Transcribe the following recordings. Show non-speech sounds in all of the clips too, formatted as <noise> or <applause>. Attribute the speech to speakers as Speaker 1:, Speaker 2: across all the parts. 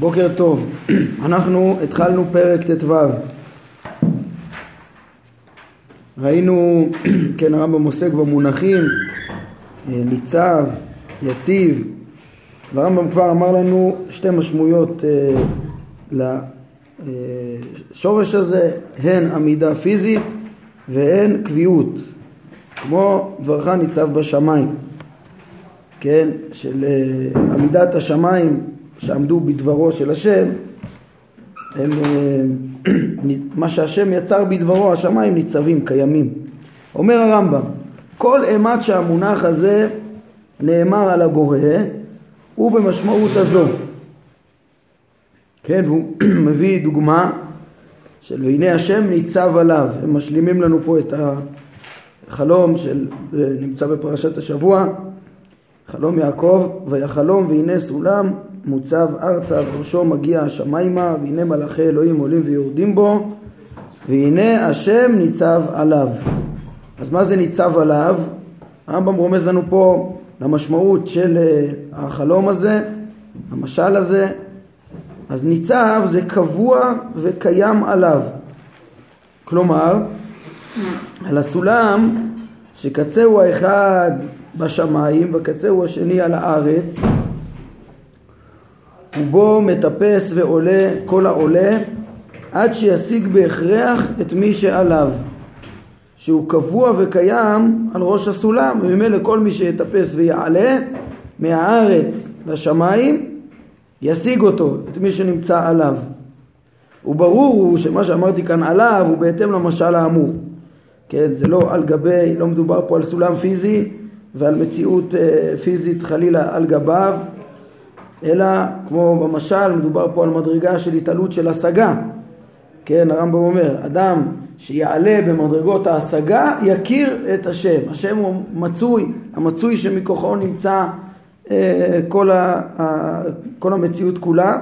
Speaker 1: בוקר טוב, אנחנו התחלנו פרק ט"ו. ראינו, כן הרמב"ם עוסק במונחים אה, ניצב, יציב והרמב"ם כבר אמר לנו שתי משמעויות אה, לשורש הזה, הן עמידה פיזית והן קביעות כמו דברך ניצב בשמיים כן, של אה, עמידת השמיים שעמדו בדברו של השם הם, אה, <clears throat> מה שהשם יצר בדברו, השמיים ניצבים, קיימים. אומר הרמב"ם, כל אימת שהמונח הזה נאמר על הבורא הוא במשמעות הזו. כן, והוא <clears throat> מביא דוגמה של והנה השם ניצב עליו. הם משלימים לנו פה את החלום של, נמצא בפרשת השבוע, חלום יעקב, ויחלום והנה סולם מוצב ארצה וראשו מגיע השמיימה והנה מלאכי אלוהים עולים ויורדים בו והנה השם ניצב עליו. אז מה זה ניצב עליו? הרמב"ם רומז לנו פה למשמעות של אה, החלום הזה, המשל הזה. אז ניצב זה קבוע וקיים עליו. כלומר, על הסולם שקצהו האחד בשמיים וקצהו השני על הארץ ובו מטפס ועולה כל העולה עד שישיג בהכרח את מי שעליו שהוא קבוע וקיים על ראש הסולם וממילא כל מי שיטפס ויעלה מהארץ לשמיים ישיג אותו, את מי שנמצא עליו. וברור הוא שמה שאמרתי כאן עליו הוא בהתאם למשל האמור. כן, זה לא על גבי, לא מדובר פה על סולם פיזי ועל מציאות אה, פיזית חלילה על גביו אלא כמו במשל מדובר פה על מדרגה של התעלות של השגה. כן הרמב"ם אומר אדם שיעלה במדרגות ההשגה יכיר את השם. השם הוא מצוי המצוי שמכוחו נמצא אה, כל, ה, כל המציאות כולה.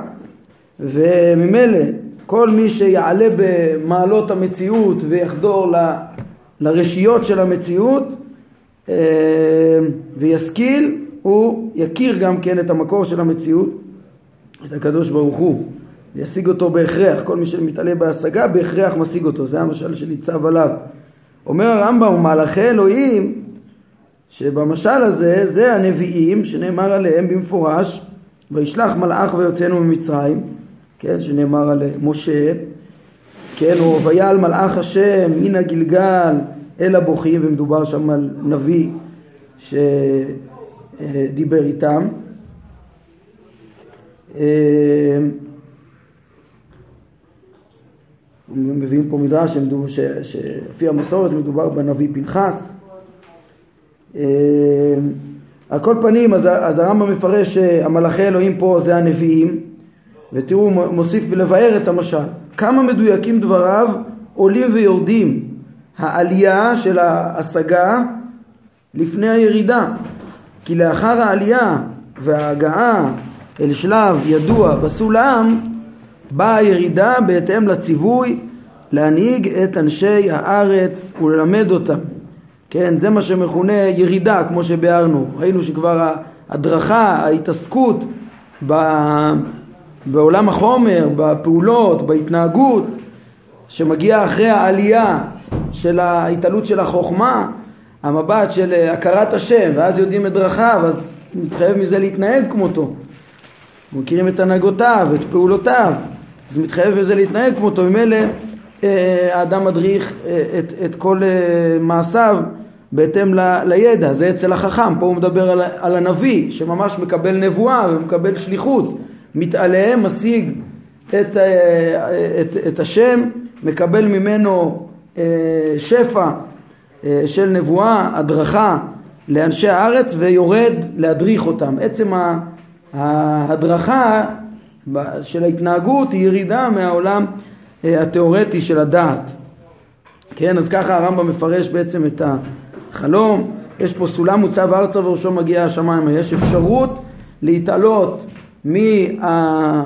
Speaker 1: וממילא כל מי שיעלה במעלות המציאות ויחדור לרשיות של המציאות אה, וישכיל הוא יכיר גם כן את המקור של המציאות, את הקדוש ברוך הוא, וישיג אותו בהכרח, כל מי שמתעלה בהשגה בהכרח משיג אותו, זה המשל שניצב עליו. אומר הרמב"ם, מלאכי אלוהים, שבמשל הזה, זה הנביאים שנאמר עליהם במפורש, וישלח מלאך ויוצאנו ממצרים, כן, שנאמר על משה, כן, או ויעל מלאך השם מן הגלגל אל הבוכים, ומדובר שם על נביא ש... דיבר איתם. אה, מביאים פה מדרש שלפי המסורת מדובר בנביא פנחס. אה, על כל פנים אז, הרמב"ם מפרש שהמלאכי אלוהים פה זה הנביאים ותראו מוסיף לבאר את המשל כמה מדויקים דבריו עולים ויורדים העלייה של ההשגה לפני הירידה כי לאחר העלייה וההגעה אל שלב ידוע בסולם באה הירידה בהתאם לציווי להנהיג את אנשי הארץ וללמד אותם. כן, זה מה שמכונה ירידה כמו שביארנו. ראינו שכבר ההדרכה, ההתעסקות ב... בעולם החומר, בפעולות, בהתנהגות, שמגיעה אחרי העלייה של ההתעלות של החוכמה, המבט של אה, הכרת השם, ואז יודעים את דרכיו, אז מתחייב מזה להתנהג כמותו. מכירים את הנהגותיו, את פעולותיו, אז מתחייב מזה להתנהג כמותו. ממילא אה, האדם מדריך אה, את, את כל מעשיו בהתאם ל, לידע, זה אצל החכם, פה הוא מדבר על, על הנביא שממש מקבל נבואה ומקבל שליחות, מתעלה, משיג את, את, את השם, מקבל ממנו שפע של נבואה, הדרכה לאנשי הארץ ויורד להדריך אותם. עצם ההדרכה של ההתנהגות היא ירידה מהעולם אה, התיאורטי של הדעת. כן, אז ככה הרמב"ם מפרש בעצם את החלום. יש פה סולם מוצב ארצה וראשו מגיע השמיים. יש אפשרות להתעלות מה...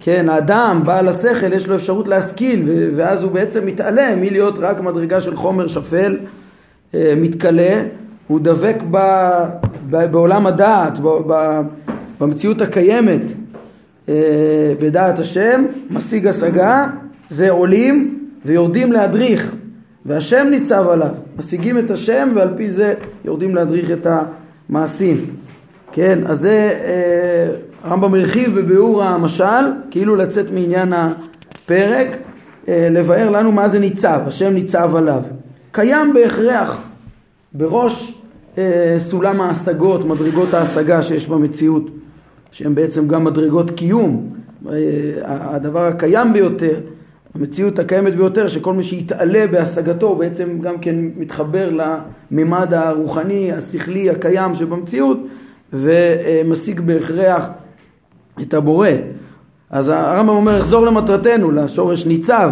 Speaker 1: כן, האדם, בעל השכל, יש לו אפשרות להשכיל, ואז הוא בעצם מתעלם מלהיות רק מדרגה של חומר שפל אה, מתכלה, הוא דבק ב, ב, בעולם הדעת, ב, ב, במציאות הקיימת, בדעת השם, משיג השגה, זה עולים ויורדים להדריך, והשם ניצב עליו, משיגים את השם ועל פי זה יורדים להדריך את המעשים. כן, אז זה הרמב"ם הרחיב בביאור המשל, כאילו לצאת מעניין הפרק, לבאר לנו מה זה ניצב, השם ניצב עליו. קיים בהכרח בראש אה, סולם ההשגות, מדרגות ההשגה שיש במציאות, שהן בעצם גם מדרגות קיום, אה, הדבר הקיים ביותר, המציאות הקיימת ביותר, שכל מי שיתעלה בהשגתו בעצם גם כן מתחבר לממד הרוחני, השכלי, הקיים שבמציאות, ומשיג בהכרח את הבורא. אז הרמב"ם אומר, אחזור למטרתנו, לשורש ניצב,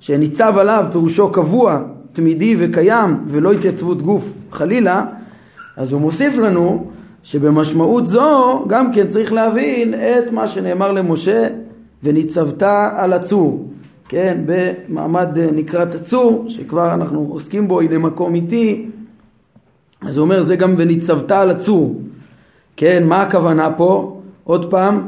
Speaker 1: שניצב עליו פירושו קבוע, תמידי וקיים, ולא התייצבות גוף חלילה, אז הוא מוסיף לנו שבמשמעות זו גם כן צריך להבין את מה שנאמר למשה וניצבת על הצור, כן, במעמד אה, נקרת הצור, שכבר אנחנו עוסקים בו, הנה מקום איתי, אז הוא אומר זה גם וניצבת על הצור, כן, מה הכוונה פה? עוד פעם,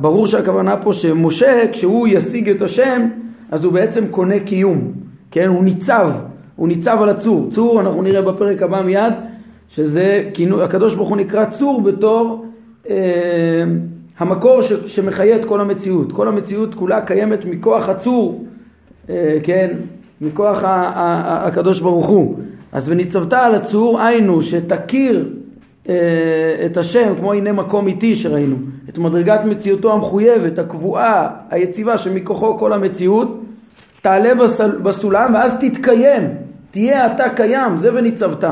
Speaker 1: ברור שהכוונה פה שמשה כשהוא ישיג את השם אז הוא בעצם קונה קיום, כן, הוא ניצב הוא ניצב על הצור. צור, אנחנו נראה בפרק הבא מיד, שזה, הקדוש ברוך הוא נקרא צור בתור אה, המקור ש, שמחיה את כל המציאות. כל המציאות כולה קיימת מכוח הצור, אה, כן, מכוח ה, ה, ה, הקדוש ברוך הוא. אז וניצבת על הצור, היינו שתכיר את השם כמו הנה מקום איתי שראינו, את מדרגת מציאותו המחויבת, הקבועה, היציבה שמכוחו כל המציאות, תעלה בסולם ואז תתקיים תהיה אתה קיים, זה וניצבת.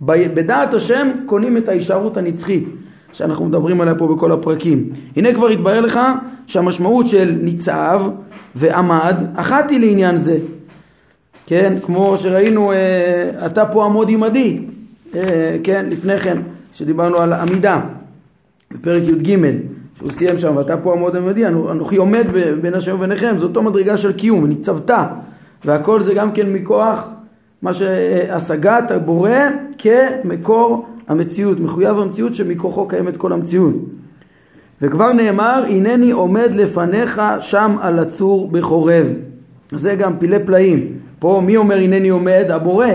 Speaker 1: בדעת השם קונים את ההישארות הנצחית שאנחנו מדברים עליה פה בכל הפרקים. הנה כבר התברר לך שהמשמעות של ניצב ועמד אחת היא לעניין זה. כן, כמו שראינו, אה, אתה פה עמוד עמדי, אה, כן, לפני כן, שדיברנו על עמידה, בפרק י"ג, שהוא סיים שם, ואתה פה עמוד עמדי, אנוכי עומד בין השם וביניכם, זו אותו מדרגה של קיום, ניצבת, והכל זה גם כן מכוח מה שהשגת הבורא כמקור המציאות, מחויב המציאות שמכוחו קיימת כל המציאות. וכבר נאמר, הנני עומד לפניך שם על הצור בחורב. זה גם פילי פלאים. פה מי אומר הנני עומד? הבורא.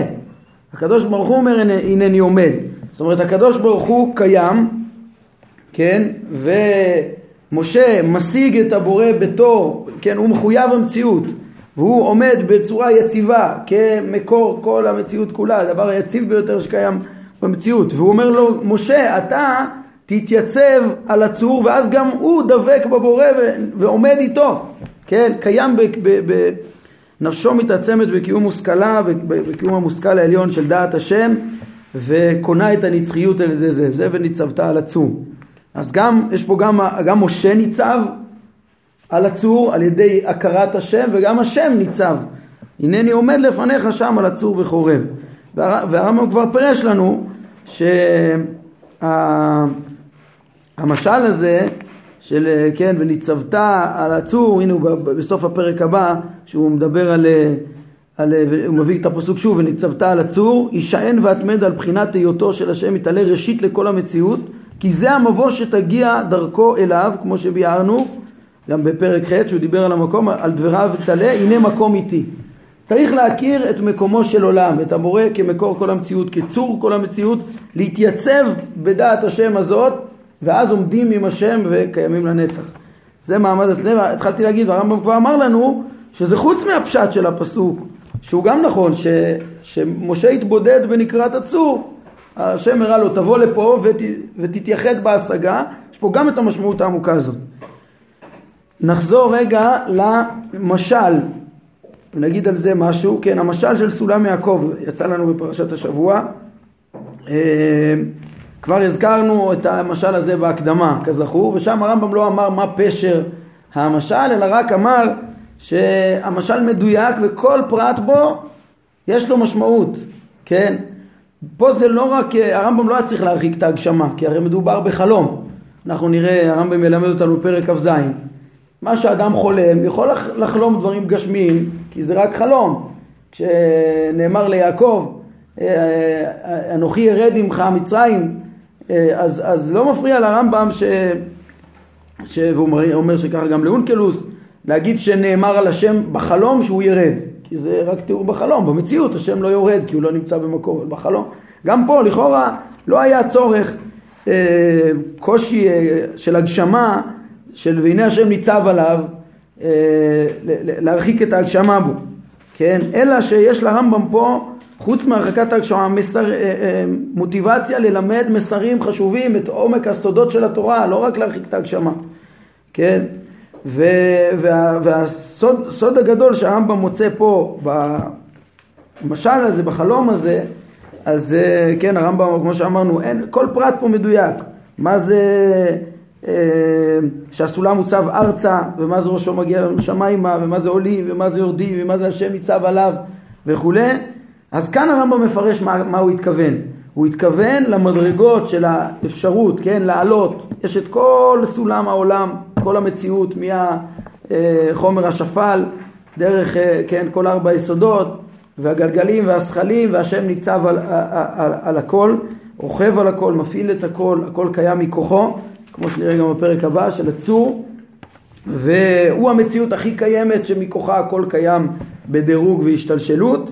Speaker 1: הקדוש ברוך הוא אומר הנני עומד. זאת אומרת הקדוש ברוך הוא קיים, כן, ומשה משיג את הבורא בתור, כן, הוא מחויב המציאות. והוא עומד בצורה יציבה כמקור כל המציאות כולה, הדבר היציב ביותר שקיים במציאות. והוא אומר לו, משה, אתה תתייצב על הצור ואז גם הוא דבק בבורא ועומד איתו. כן, קיים בנפשו מתעצמת בקיום מושכלה, בקיום המושכל העליון של דעת השם וקונה את הנצחיות על ידי זה, זה וניצבת על הצור. אז גם, יש פה גם, גם משה ניצב על הצור על ידי הכרת השם וגם השם ניצב. הנני עומד לפניך שם על הצור בחורב. והרמב"ם כבר פירש לנו שהמשל הזה של כן וניצבת על הצור הנה הוא בסוף הפרק הבא שהוא מדבר על, על הוא מביא את הפסוק שוב וניצבת על הצור יישען והתמד על בחינת היותו של השם יתעלה ראשית לכל המציאות כי זה המבוא שתגיע דרכו אליו כמו שביארנו גם בפרק ח' שהוא דיבר על המקום, על דבריו תלה, הנה מקום איתי. צריך להכיר את מקומו של עולם, את המורה כמקור כל המציאות, כצור כל המציאות, להתייצב בדעת השם הזאת, ואז עומדים עם השם וקיימים לנצח. זה מעמד הסנה, התחלתי להגיד, והרמב"ם כבר אמר לנו, שזה חוץ מהפשט של הפסוק, שהוא גם נכון, ש, שמשה התבודד בנקרת הצור, השם הראה לו תבוא לפה ות, ותתייחד בהשגה, יש פה גם את המשמעות העמוקה הזאת. נחזור רגע למשל, נגיד על זה משהו, כן, המשל של סולם יעקב יצא לנו בפרשת השבוע. אה, כבר הזכרנו את המשל הזה בהקדמה, כזכור, ושם הרמב"ם לא אמר מה פשר המשל, אלא רק אמר שהמשל מדויק וכל פרט בו יש לו משמעות, כן? פה זה לא רק, הרמב"ם לא היה צריך להרחיק את ההגשמה, כי הרי מדובר בחלום. אנחנו נראה, הרמב"ם ילמד אותנו בפרק כ"ז. מה שאדם חולם, יכול לחלום דברים גשמיים, כי זה רק חלום. כשנאמר ליעקב, אה, אה, אנוכי ירד עמך מצרים, אה, אז, אז לא מפריע לרמב"ם ש, והוא אומר שככה גם לאונקלוס, להגיד שנאמר על השם בחלום שהוא ירד, כי זה רק תיאור בחלום, במציאות השם לא יורד כי הוא לא נמצא במקום, בחלום. גם פה לכאורה לא היה צורך אה, קושי אה, של הגשמה של והנה השם ניצב עליו אה, להרחיק את ההגשמה בו, כן? אלא שיש לרמב"ם פה חוץ מהרחקת ההגשמה מסר, אה, אה, מוטיבציה ללמד מסרים חשובים את עומק הסודות של התורה, לא רק להרחיק את ההגשמה, כן? ו, וה, והסוד הגדול שהרמב"ם מוצא פה במשל הזה, בחלום הזה, אז אה, כן, הרמב"ם, כמו שאמרנו, אין, כל פרט פה מדויק. מה זה שהסולם מוצב ארצה, ומה זה ראשו מגיע שמיימה, ומה זה עולים, ומה זה יורדים, ומה זה השם ניצב עליו וכולי. אז כאן הרמב"ם מפרש מה, מה הוא התכוון. הוא התכוון למדרגות של האפשרות, כן, לעלות. יש את כל סולם העולם, כל המציאות, מהחומר השפל, דרך, אה, כן, כל ארבע היסודות, והגלגלים והזכלים, והשם ניצב על, על, על, על הכל, רוכב על הכל, מפעיל את הכל, הכל קיים מכוחו, כמו שנראה גם בפרק הבא של הצור, והוא המציאות הכי קיימת שמכוחה הכל קיים בדירוג והשתלשלות.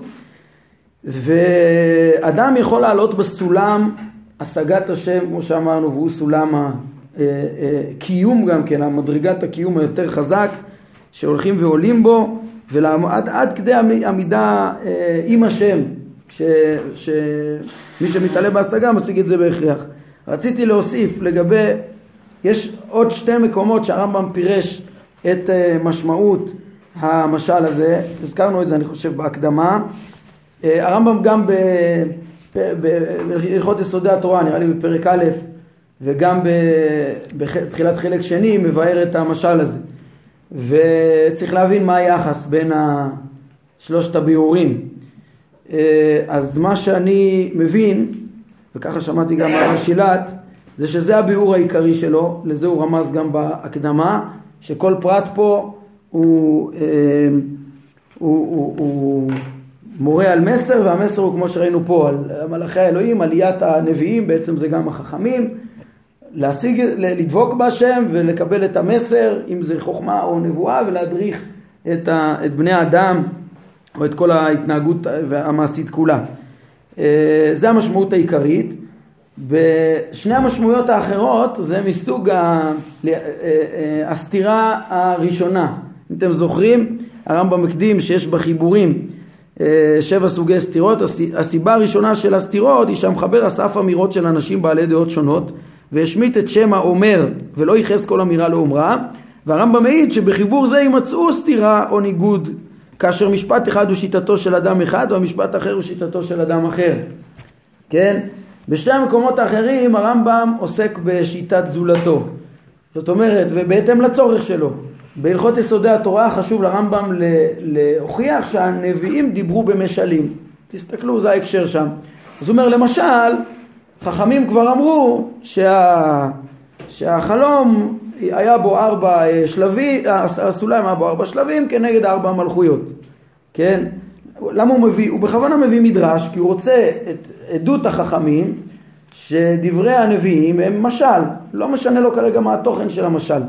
Speaker 1: ואדם יכול לעלות בסולם השגת השם, כמו שאמרנו, והוא סולם הקיום גם כן, המדרגת הקיום היותר חזק, שהולכים ועולים בו, ועד עד כדי עמידה אה, עם השם, שמי שמתעלה בהשגה משיג את זה בהכרח. רציתי להוסיף לגבי, יש עוד שתי מקומות שהרמב"ם פירש את אה, משמעות המשל הזה, הזכרנו את זה אני חושב בהקדמה. אה, הרמב"ם גם בהלכות יסודי התורה, נראה לי בפרק א', וגם בתחילת חלק שני, מבאר את המשל הזה. וצריך להבין מה היחס בין שלושת הביאורים. אה, אז מה שאני מבין, וככה שמעתי גם על שילת, זה שזה הביאור העיקרי שלו, לזה הוא רמז גם בהקדמה, שכל פרט פה הוא, אה, הוא, הוא, הוא מורה על מסר, והמסר הוא כמו שראינו פה, על מלאכי האלוהים, עליית הנביאים, בעצם זה גם החכמים, להשיג, לדבוק בהשם ולקבל את המסר, אם זה חוכמה או נבואה, ולהדריך את, ה, את בני האדם או את כל ההתנהגות המעשית כולה. אה, זה המשמעות העיקרית. בשני המשמעויות האחרות זה מסוג אה, אה, הסתירה הראשונה. אם אתם זוכרים, הרמב"ם הקדים שיש בחיבורים שבע סוגי סתירות. הסיבה הראשונה של הסתירות היא שהמחבר אסף אמירות של אנשים בעלי דעות שונות והשמיט את שם האומר ולא ייחס כל אמירה לאומרה והרמב"ם מעיד שבחיבור זה יימצאו סתירה או ניגוד כאשר משפט אחד הוא שיטתו של אדם אחד והמשפט האחר הוא שיטתו של אדם אחר כן? בשתי המקומות האחרים הרמב"ם עוסק בשיטת זולתו. זאת אומרת ובהתאם לצורך שלו. בהלכות יסודי התורה חשוב לרמב"ם להוכיח שהנביאים דיברו במשלים. תסתכלו זה ההקשר שם. אז הוא אומר למשל חכמים כבר אמרו שה, שהחלום היה בו ארבע אה, שלבים, הסולם היה בו ארבע שלבים כנגד ארבע מלכויות, כן? למה הוא מביא? הוא בכוונה מביא מדרש כי הוא רוצה את עדות החכמים שדברי הנביאים הם משל, לא משנה לו כרגע מה התוכן של המשל,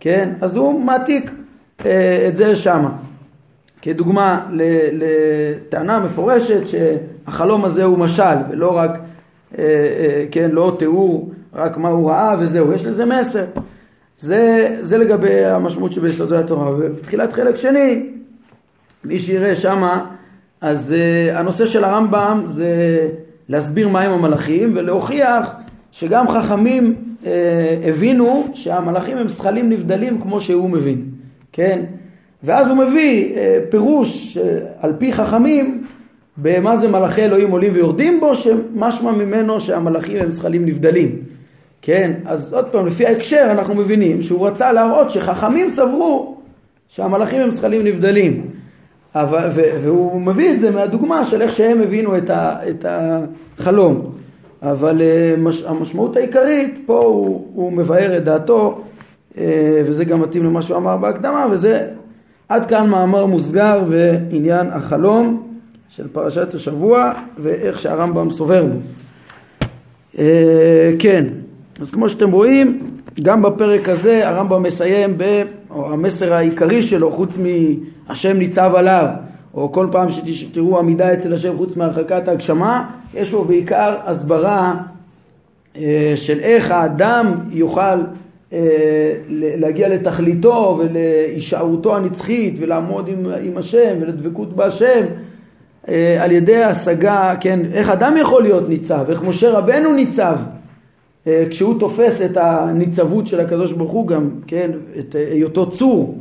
Speaker 1: כן? אז הוא מעתיק אה, את זה שמה. כדוגמה לטענה מפורשת שהחלום הזה הוא משל ולא רק אה, אה, כן, לא תיאור רק מה הוא ראה וזהו, יש לזה מסר. זה, זה לגבי המשמעות שביסודי התורה. ובתחילת חלק שני, מי שיראה שמה, אז uh, הנושא של הרמב"ם זה להסביר מהם המלאכים ולהוכיח שגם חכמים uh, הבינו שהמלאכים הם זכלים נבדלים כמו שהוא מבין, כן? ואז הוא מביא uh, פירוש על פי חכמים במה זה מלאכי אלוהים עולים ויורדים בו, שמשמע ממנו שהמלאכים הם זכלים נבדלים. כן, אז עוד פעם, לפי ההקשר אנחנו מבינים שהוא רצה להראות שחכמים סברו שהמלאכים הם זכלים נבדלים. אבל, והוא מביא את זה מהדוגמה של איך שהם הבינו את, ה, את החלום. אבל אה, מש, המשמעות העיקרית פה הוא, הוא מבאר את דעתו, אה, וזה גם מתאים למה שהוא אמר בהקדמה, וזה עד כאן מאמר מוסגר ועניין החלום. של פרשת השבוע ואיך שהרמב"ם סובר בו. אה, כן, אז כמו שאתם רואים, גם בפרק הזה הרמב"ם מסיים, ב, או המסר העיקרי שלו, חוץ מהשם ניצב עליו, או כל פעם שתראו עמידה אצל השם חוץ מהרחקת ההגשמה, יש בו בעיקר הסברה אה, של איך האדם יוכל אה, להגיע לתכליתו ולהישארותו הנצחית ולעמוד עם, עם השם ולדבקות בהשם אה, על ידי השגה, כן, איך אדם יכול להיות ניצב, איך משה רבנו ניצב כשהוא תופס את הניצבות של הקדוש ברוך הוא גם, כן, את היותו צור.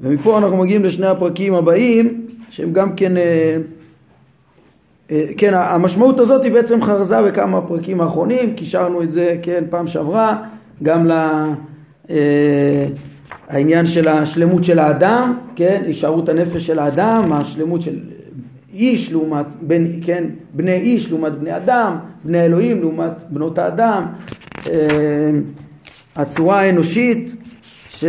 Speaker 1: ומפה אנחנו מגיעים לשני הפרקים הבאים שהם גם כן אה, כן, המשמעות הזאת היא בעצם חרזה בכמה פרקים האחרונים, קישרנו את זה, כן, פעם שעברה, גם לעניין אה, של השלמות של האדם, כן, הישארות הנפש של האדם, השלמות של איש לעומת, בן, כן, בני איש לעומת בני אדם, בני אלוהים לעומת בנות האדם, אה, הצורה האנושית, ש...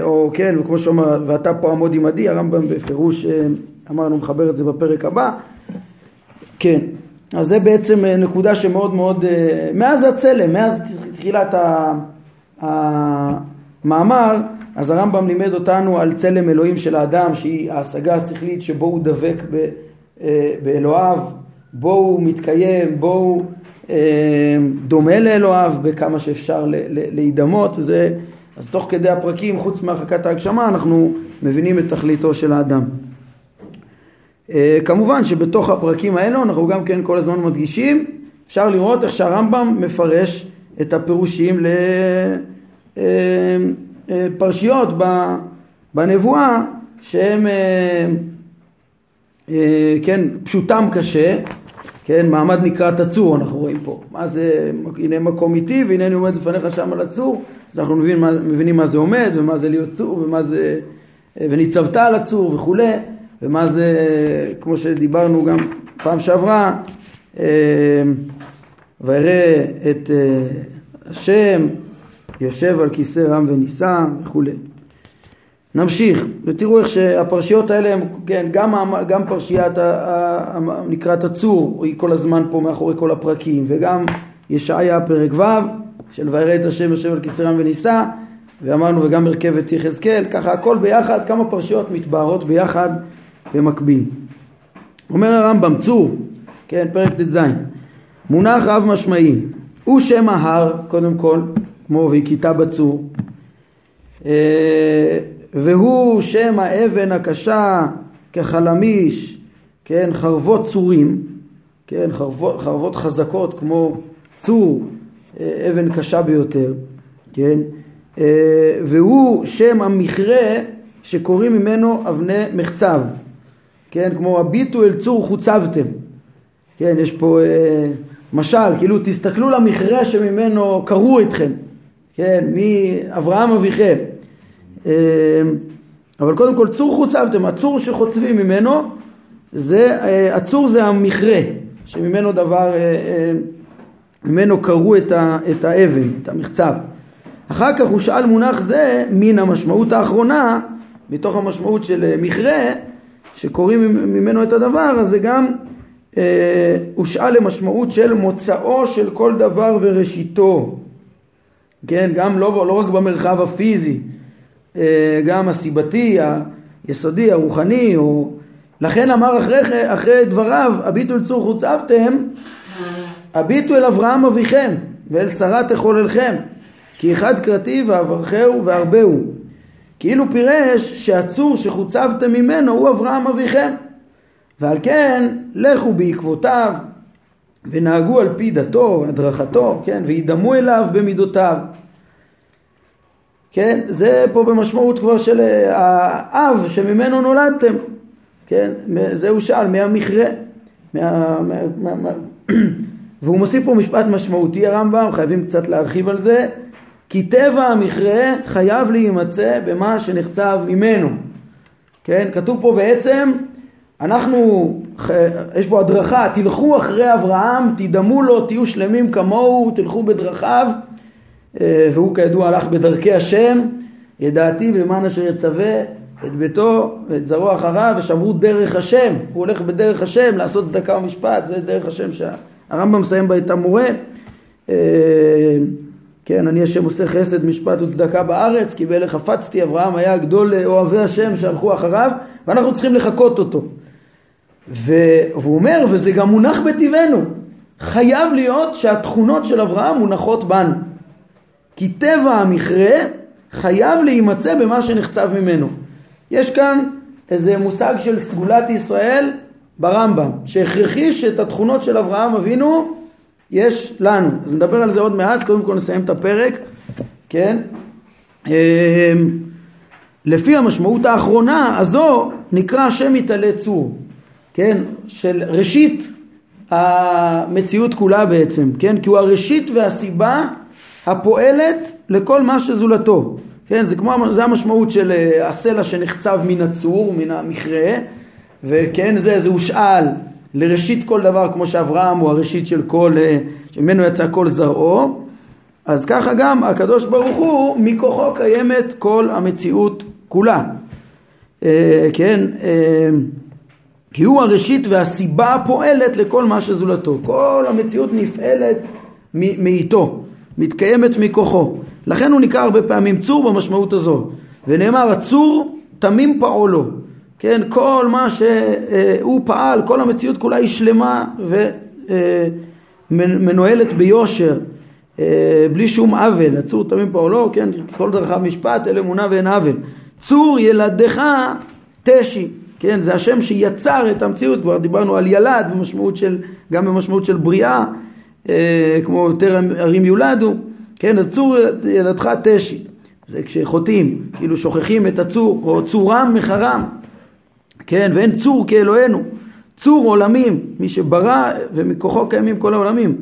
Speaker 1: או כן, וכמו שאומר, ואתה פה עמוד עמדי, הרמב"ם בפירוש אמרנו מחבר את זה בפרק הבא, כן, אז זה בעצם אה, נקודה שמאוד מאוד, אה, מאז הצלם, מאז תחילת המאמר, אז הרמב"ם לימד אותנו על צלם אלוהים של האדם, שהיא ההשגה השכלית שבו הוא דבק ב, אה, באלוהיו, בו הוא מתקיים, בו הוא דומה לאלוהיו בכמה שאפשר להידמות, וזה, אז תוך כדי הפרקים, חוץ מהרחקת ההגשמה, אנחנו מבינים את תכליתו של האדם. אה, כמובן שבתוך הפרקים האלו אנחנו גם כן כל הזמן מדגישים, אפשר לראות איך שהרמב"ם מפרש את הפירושים לפרשיות אה, אה, בנבואה שהם כן פשוטם קשה, כן מעמד נקרא תצור אנחנו רואים פה, מה זה הנה מקום איתי והנה אני עומד לפניך שם על הצור, אז אנחנו מה, מבינים מה זה עומד ומה זה להיות צור ומה זה וניצבת על הצור וכולי ומה זה, כמו שדיברנו גם פעם שעברה, אה, ויראה את אה, השם יושב על כיסא רם ונישא וכולי. נמשיך, ותראו איך שהפרשיות האלה הם, כן, גם, גם פרשיית נקראת הצור, היא כל הזמן פה מאחורי כל הפרקים, וגם ישעיה פרק ו' של ויראה את השם יושב על כיסא רם ונישא, ואמרנו וגם מרכבת יחזקאל, ככה הכל ביחד, כמה פרשיות מתבהרות ביחד במקביל. אומר הרמב"ם, צור, כן, פרק ט"ז, מונח רב משמעי, הוא שם ההר, קודם כל, כמו והכיתה בצור, אה, והוא שם האבן הקשה כחלמיש, כן, חרבות צורים, כן, חרבות, חרבות חזקות כמו צור, אה, אבן קשה ביותר, כן, אה, והוא שם המכרה שקוראים ממנו אבני מחצב, כן, כמו הביטו אל צור חוצבתם, כן, יש פה אה, משל, כאילו תסתכלו למכרה שממנו קראו אתכם, כן, מאברהם אביכם, אבל קודם כל צור חוצבתם, הצור שחוצבים ממנו, זה, אה, הצור זה המכרה, שממנו דבר, אה, אה, ממנו קראו את, האבן, את המחצב. אחר כך הוא שאל מונח זה מן המשמעות האחרונה, מתוך המשמעות של מכרה, שקוראים ממנו את הדבר, אז זה גם אה, הושאל למשמעות של מוצאו של כל דבר וראשיתו. כן, גם לא, לא רק במרחב הפיזי, גם הסיבתי, היסודי, הרוחני, או... לכן אמר אחרי, אחרי דבריו, הביטו אל צור חוצבתם, הביטו אל אברהם אביכם, ואל שרה תחוללכם, כי אחד קראתי ואברכהו והרבהו. כאילו פירש שהצור שחוצבתם ממנו הוא אברהם אביכם. ועל כן לכו בעקבותיו ונהגו על פי דתו, הדרכתו, כן, וידמו אליו במידותיו. כן, זה פה במשמעות כבר של אה, האב שממנו נולדתם, כן, זה הוא שאל מהמכרה, מה, מה, מה, מה, <clears throat> והוא מוסיף פה משפט משמעותי הרמב"ם, חייבים קצת להרחיב על זה, כי טבע המכרה חייב להימצא במה שנחצב ממנו. כן? כתוב פה בעצם, אנחנו, יש פה הדרכה, תלכו אחרי אברהם, תדמו לו, תהיו שלמים כמוהו, תלכו בדרכיו, והוא כידוע הלך בדרכי השם, ידעתי ולמען אשר יצווה את ביתו ואת זרוע אחריו ושמרו דרך השם, הוא הולך בדרך השם לעשות צדקה ומשפט, זה דרך השם שהרמב"ם מסיים בה את המורה. אה, כן, אני השם עושה חסד, משפט וצדקה בארץ, כי באלה חפצתי, אברהם היה גדול אוהבי השם שהלכו אחריו, ואנחנו צריכים לחקות אותו. והוא אומר, וזה גם מונח בטבענו, חייב להיות שהתכונות של אברהם מונחות בנו. כי טבע המכרה חייב להימצא במה שנחצב ממנו. יש כאן איזה מושג של סגולת ישראל ברמב"ם, שהכרחי שאת התכונות של אברהם אבינו יש לנו. אז נדבר על זה עוד מעט, קודם כל נסיים את הפרק, כן? אמ, לפי המשמעות האחרונה הזו נקרא השם יתעלה צור, כן? של ראשית המציאות כולה בעצם, כן? כי הוא הראשית והסיבה הפועלת לכל מה שזולתו. כן, זה כמו, זה המשמעות של אה, הסלע שנחצב מן הצור, מן המכרה, וכן זה, זה הושאל לראשית כל דבר, כמו שאברהם הוא הראשית של כל, אה, שממנו יצא כל זרעו, אז ככה גם הקדוש ברוך הוא, מכוחו קיימת כל המציאות כולה. אה, כן, כי הוא הראשית והסיבה הפועלת לכל מה שזולתו. כל המציאות נפעלת מאיתו, מתקיימת מכוחו. לכן הוא נקרא הרבה פעמים צור במשמעות ונאמר הצור תמים פעולו. כן, כל מה שהוא פעל, כל המציאות כולה היא שלמה ומנוהלת ביושר, בלי שום עוול. הצור תמים פעולו, כן, כל דרכיו משפט, אל אמונה ואין עוול. צור ילדך תשי. כן, זה השם שיצר את המציאות, כבר דיברנו על ילד במשמעות של, גם במשמעות של בריאה, אה, כמו יותר ערים יולדו, כן, אז צור ילדך תשי, זה כשחוטאים, כאילו שוכחים את הצור, או צורם מחרם, כן, ואין צור כאלוהינו, צור עולמים, מי שברא ומכוחו קיימים כל העולמים,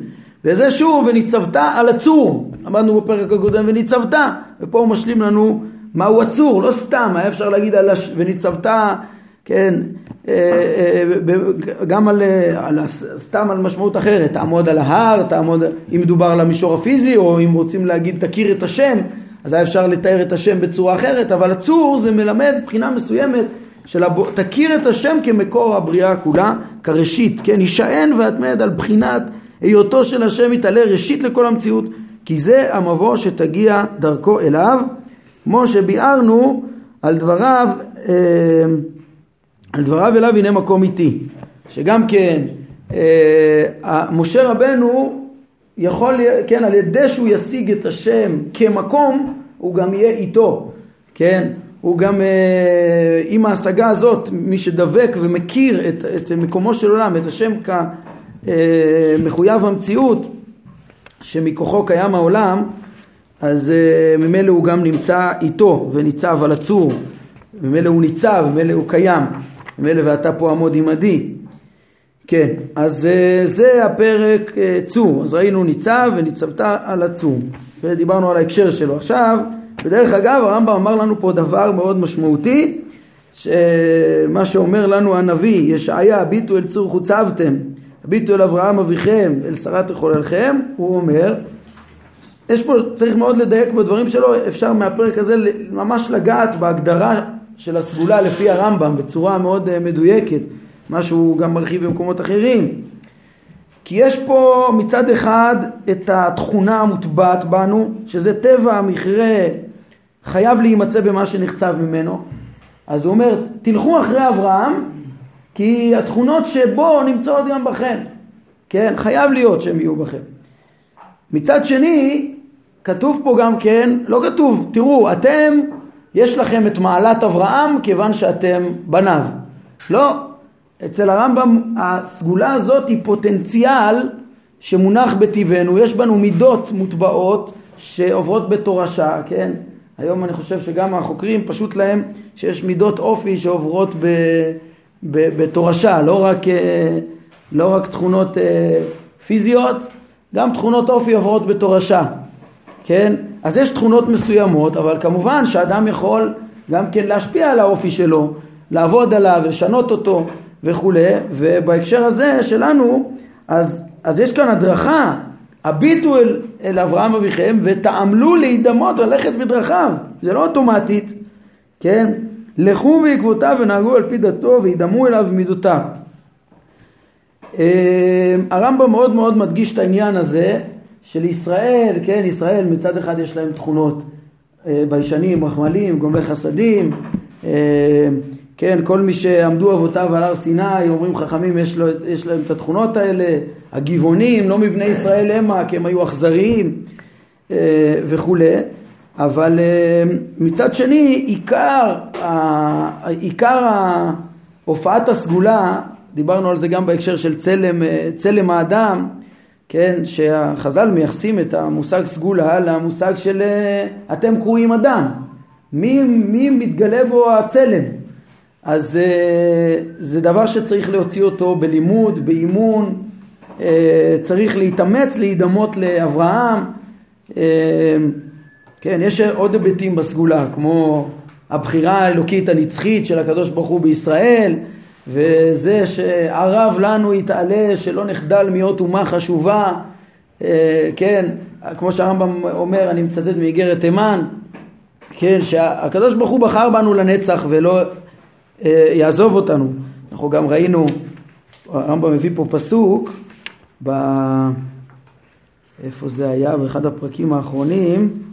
Speaker 1: וזה שוב, וניצבת על הצור, אמרנו בפרק הקודם, וניצבת, ופה הוא משלים לנו מהו הצור, לא סתם, היה אפשר להגיד על הש... וניצבת כן, אה, אה, גם על, על, סתם על משמעות אחרת, תעמוד על ההר, תעמוד, אם מדובר על המישור הפיזי, או אם רוצים להגיד תכיר את השם, אז היה אפשר לתאר את השם בצורה אחרת, אבל הצור זה מלמד מבחינה מסוימת של הב... תכיר את השם כמקור הבריאה כולה, כראשית, כן, יישען והתמד על בחינת היותו של השם יתעלה ראשית לכל המציאות, כי זה המבוא שתגיע דרכו אליו, כמו שביארנו על דבריו אה, על דבריו אליו הנה מקום איתי. שגם כן, אה, משה רבנו יכול, כן, על ידי שהוא ישיג את השם כמקום, הוא גם יהיה איתו, כן? הוא גם, אה, עם ההשגה הזאת, מי שדבק ומכיר את, את מקומו של עולם, את השם כמחויב אה, המציאות, שמכוחו קיים העולם, אז אה, ממילא הוא גם נמצא איתו וניצב על הצור, ממילא הוא ניצב, ממילא הוא קיים. מילא ואתה פה עמוד עמדי. כן, אז אה, זה הפרק אה, צור. אז ראינו ניצב וניצבת על הצור. ודיברנו על ההקשר שלו. עכשיו, בדרך אגב, הרמב"ם אמר לנו פה דבר מאוד משמעותי, שמה שאומר לנו הנביא, ישעיה, הביטו אל צור חוצבתם, הביטו אל אברהם אביכם, אל שרת תחוללכם, הוא אומר, יש פה, צריך מאוד לדייק בדברים שלו, אפשר מהפרק הזה ממש לגעת בהגדרה של הסגולה לפי הרמב"ם בצורה מאוד אה, מדויקת, מה שהוא גם מרחיב במקומות אחרים. כי יש פה מצד אחד את התכונה המוטבעת בנו, שזה טבע המכרה חייב להימצא במה שנחצב ממנו. אז הוא אומר, תלכו אחרי אברהם, כי התכונות שבו נמצאות גם בכם. כן, חייב להיות שהם יהיו בכם. מצד שני, כתוב פה גם כן, לא כתוב, תראו, אתם יש לכם את מעלת אברהם כיוון שאתם בניו. לא, אצל הרמב"ם הסגולה הזאת היא פוטנציאל שמונח בטבענו, יש בנו מידות מוטבעות שעוברות בתורשה, כן? היום אני חושב שגם החוקרים פשוט להם שיש מידות אופי שעוברות ב, ב, בתורשה, לא רק, אה, לא רק תכונות אה, פיזיות, גם תכונות אופי עוברות בתורשה, כן? אז יש תכונות מסוימות, אבל כמובן שאדם יכול גם כן להשפיע על האופי שלו, לעבוד עליו, לשנות אותו וכולי, ובהקשר הזה שלנו, אז, אז יש כאן הדרכה, הביטו אל, אל אברהם אביכם ותעמלו להידמות וללכת בדרכיו, זה לא אוטומטית, כן? לכו בעקבותיו ונהגו על פי דתו וידמו אליו במידותיו. אה, הרמב"ם מאוד מאוד מדגיש את העניין הזה של ישראל, כן, ישראל מצד אחד יש להם תכונות אה, ביישנים, רחמלים, גומלי חסדים, אה, כן, כל מי שעמדו אבותיו על הר סיני, אומרים חכמים, יש, לו, יש להם את התכונות האלה, הגבעונים, לא מבני ישראל המה, כי הם היו אכזריים אה, וכולי, אבל מצד שני, עיקר, עיקר הופעת הסגולה, דיברנו על זה גם בהקשר של צלם, צלם האדם, כן, שהחז"ל מייחסים את המושג סגולה למושג של אה, אתם קרויים אדם. מי, מי מתגלה בו הצלם? אז אה, זה דבר שצריך להוציא אותו בלימוד, באימון, אה, צריך להתאמץ, להידמות לאברהם. כן, יש עוד היבטים בסגולה, כמו הבחירה האלוקית הנצחית של הקדוש ברוך הוא בישראל, וזה שערב לנו יתעלה שלא נחדל מאות אומה חשובה, אה, כן, כמו שהרמב"ם אומר, אני מצטט מאיגרת תימן, כן, שהקדוש ברוך הוא בחר בנו לנצח ולא אה, יעזוב אותנו. אנחנו גם ראינו, הרמב"ם מביא פה פסוק, ב... איפה זה היה? באחד הפרקים האחרונים,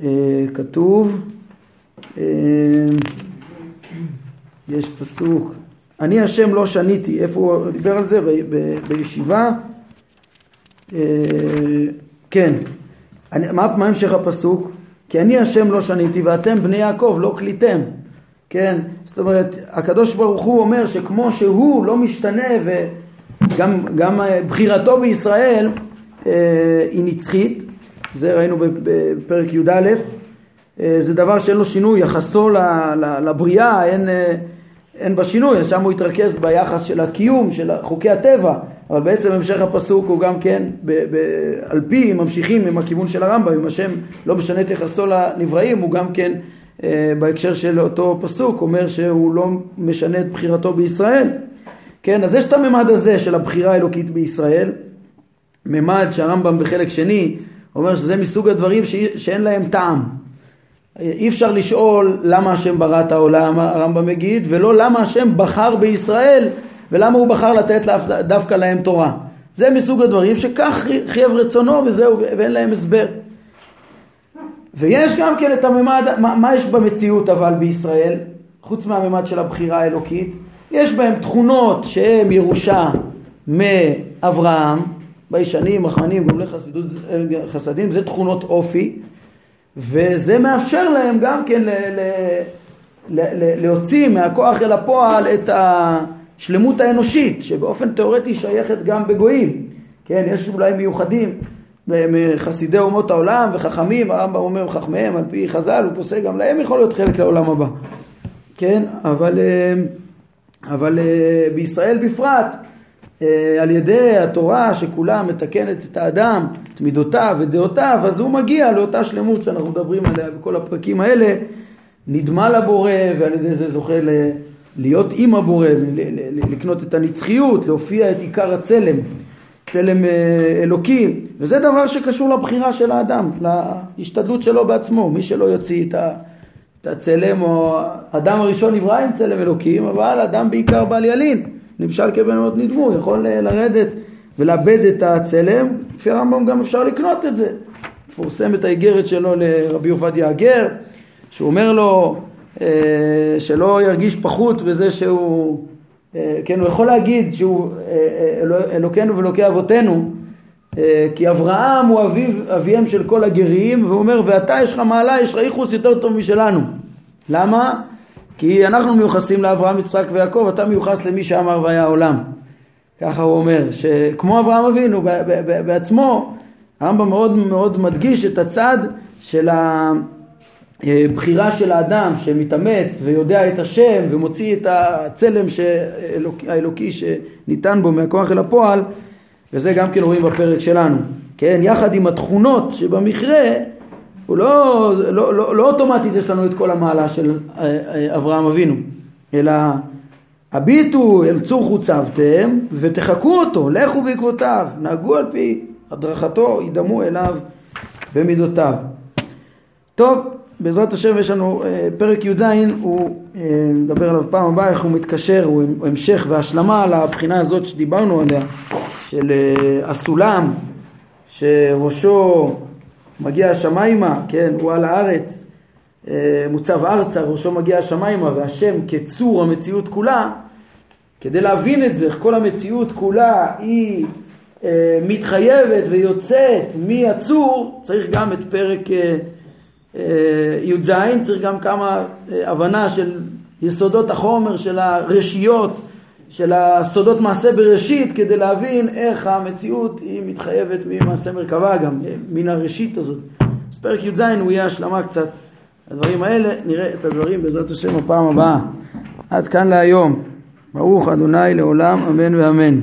Speaker 1: אה, כתוב, יש פסוק, אני השם לא שניתי, איפה הוא דיבר על זה? ב, ב, בישיבה? אה, כן, אני, מה, מה המשך הפסוק? כי אני השם לא שניתי ואתם בני יעקב לא כליתם, כן? זאת אומרת, הקדוש ברוך הוא אומר שכמו שהוא לא משתנה וגם גם בחירתו בישראל אה, היא נצחית, זה ראינו בפרק י"א, אה, זה דבר שאין לו שינוי, יחסו לבריאה, אין... אה, אין בה שינוי, שם הוא התרכז ביחס של הקיום, של חוקי הטבע, אבל בעצם המשך הפסוק הוא גם כן, ב- ב- על פי ממשיכים עם הכיוון של הרמב"ם, אם השם לא משנה את יחסו לנבראים, הוא גם כן אה, בהקשר של אותו פסוק אומר שהוא לא משנה את בחירתו בישראל. כן, אז יש את הממד הזה של הבחירה האלוקית בישראל, ממד שהרמב"ם בחלק שני אומר שזה מסוג הדברים ש- שאין להם טעם. אי אפשר לשאול למה השם ברא את העולם, הרמב"ם מגיד, ולא למה השם בחר בישראל ולמה הוא בחר לתת דווקא להם תורה. זה מסוג הדברים שכך חייב רצונו וזהו, ואין להם הסבר. ויש גם כן את הממד, מה, מה יש במציאות אבל בישראל, חוץ מהממד של הבחירה האלוקית? יש בהם תכונות שהן ירושה מאברהם, ביישנים, מחמנים, גומלי חסדים, זה תכונות אופי. וזה מאפשר להם גם כן ל- ל- ל- להוציא מהכוח אל הפועל את השלמות האנושית שבאופן תיאורטי שייכת גם בגויים. כן יש אולי מיוחדים מחסידי אומות העולם וחכמים הרמב"ם אומר חכמיהם על פי חז"ל הוא פוסק גם להם יכול להיות חלק לעולם הבא. כן אבל אה, אבל אה, בישראל בפרט על ידי התורה שכולה מתקנת את האדם, את מידותיו ודעותיו, אז הוא מגיע לאותה שלמות שאנחנו מדברים עליה בכל הפרקים האלה, נדמה לבורא ועל ידי זה זוכה להיות עם הבורא, לקנות את הנצחיות, להופיע את עיקר הצלם, צלם אה, אלוקי, וזה דבר שקשור לבחירה של האדם, להשתדלות שלו בעצמו, מי שלא יוציא את הצלם, או האדם הראשון נברא עם צלם אלוקים, אבל אדם בעיקר בעל ילין. נמשל כבן מאוד נדמו, יכול אה, לרדת ולאבד את הצלם, לפי הרמב"ם גם אפשר לקנות את זה. מפורסם את האיגרת שלו לרבי עובדיה הגר, שהוא אומר לו אה, שלא ירגיש פחות בזה שהוא, אה, כן, הוא יכול להגיד שהוא אה, אה אלו, אלוקינו ואלוקי אבותינו, אה, כי אברהם הוא אביו, אביהם של כל הגרים, והוא אומר, ואתה יש לך מעלה, יש לך ייחוס יותר טוב משלנו. למה? כי אנחנו מיוחסים לאברהם, יצחק ויעקב, אתה מיוחס למי שאמר והיה העולם. ככה הוא אומר, שכמו אברהם אבינו בעצמו, הרמב"ם מאוד מאוד מדגיש את הצד של הבחירה של האדם שמתאמץ ויודע את השם ומוציא את הצלם האלוקי שניתן בו מהכוח אל הפועל וזה גם כן רואים בפרק שלנו, כן, יחד עם התכונות שבמכרה הוא לא, לא, לא, לא אוטומטית יש לנו את כל המעלה של אה, אה, אברהם אבינו, אלא הביטו אל צור חוצבתם ותחקו אותו, לכו בעקבותיו, נהגו על פי הדרכתו, ידמו אליו במידותיו. טוב, בעזרת השם יש לנו אה, פרק י"ז, הוא נדבר עליו פעם הבאה, איך הוא מתקשר, הוא המשך והשלמה לבחינה הזאת שדיברנו עליה, של הסולם שראשו מגיע השמיימה, כן, הוא על הארץ, אה, מוצב ארצה, ראשו מגיע השמיימה, והשם כצור המציאות כולה, כדי להבין את זה, איך כל המציאות כולה היא אה, מתחייבת ויוצאת מהצור, צריך גם את פרק אה, י"ז, צריך גם כמה הבנה של יסודות החומר, של הרשיות, של הסודות מעשה בראשית, כדי להבין איך המציאות היא מתחייבת ממעשה מרכבה גם, מן הראשית הזאת. אז פרק י"ז הוא יהיה השלמה קצת. הדברים האלה, נראה את הדברים בעזרת השם בפעם הבאה. עד כאן להיום. ברוך אדוני לעולם, אמן ואמן.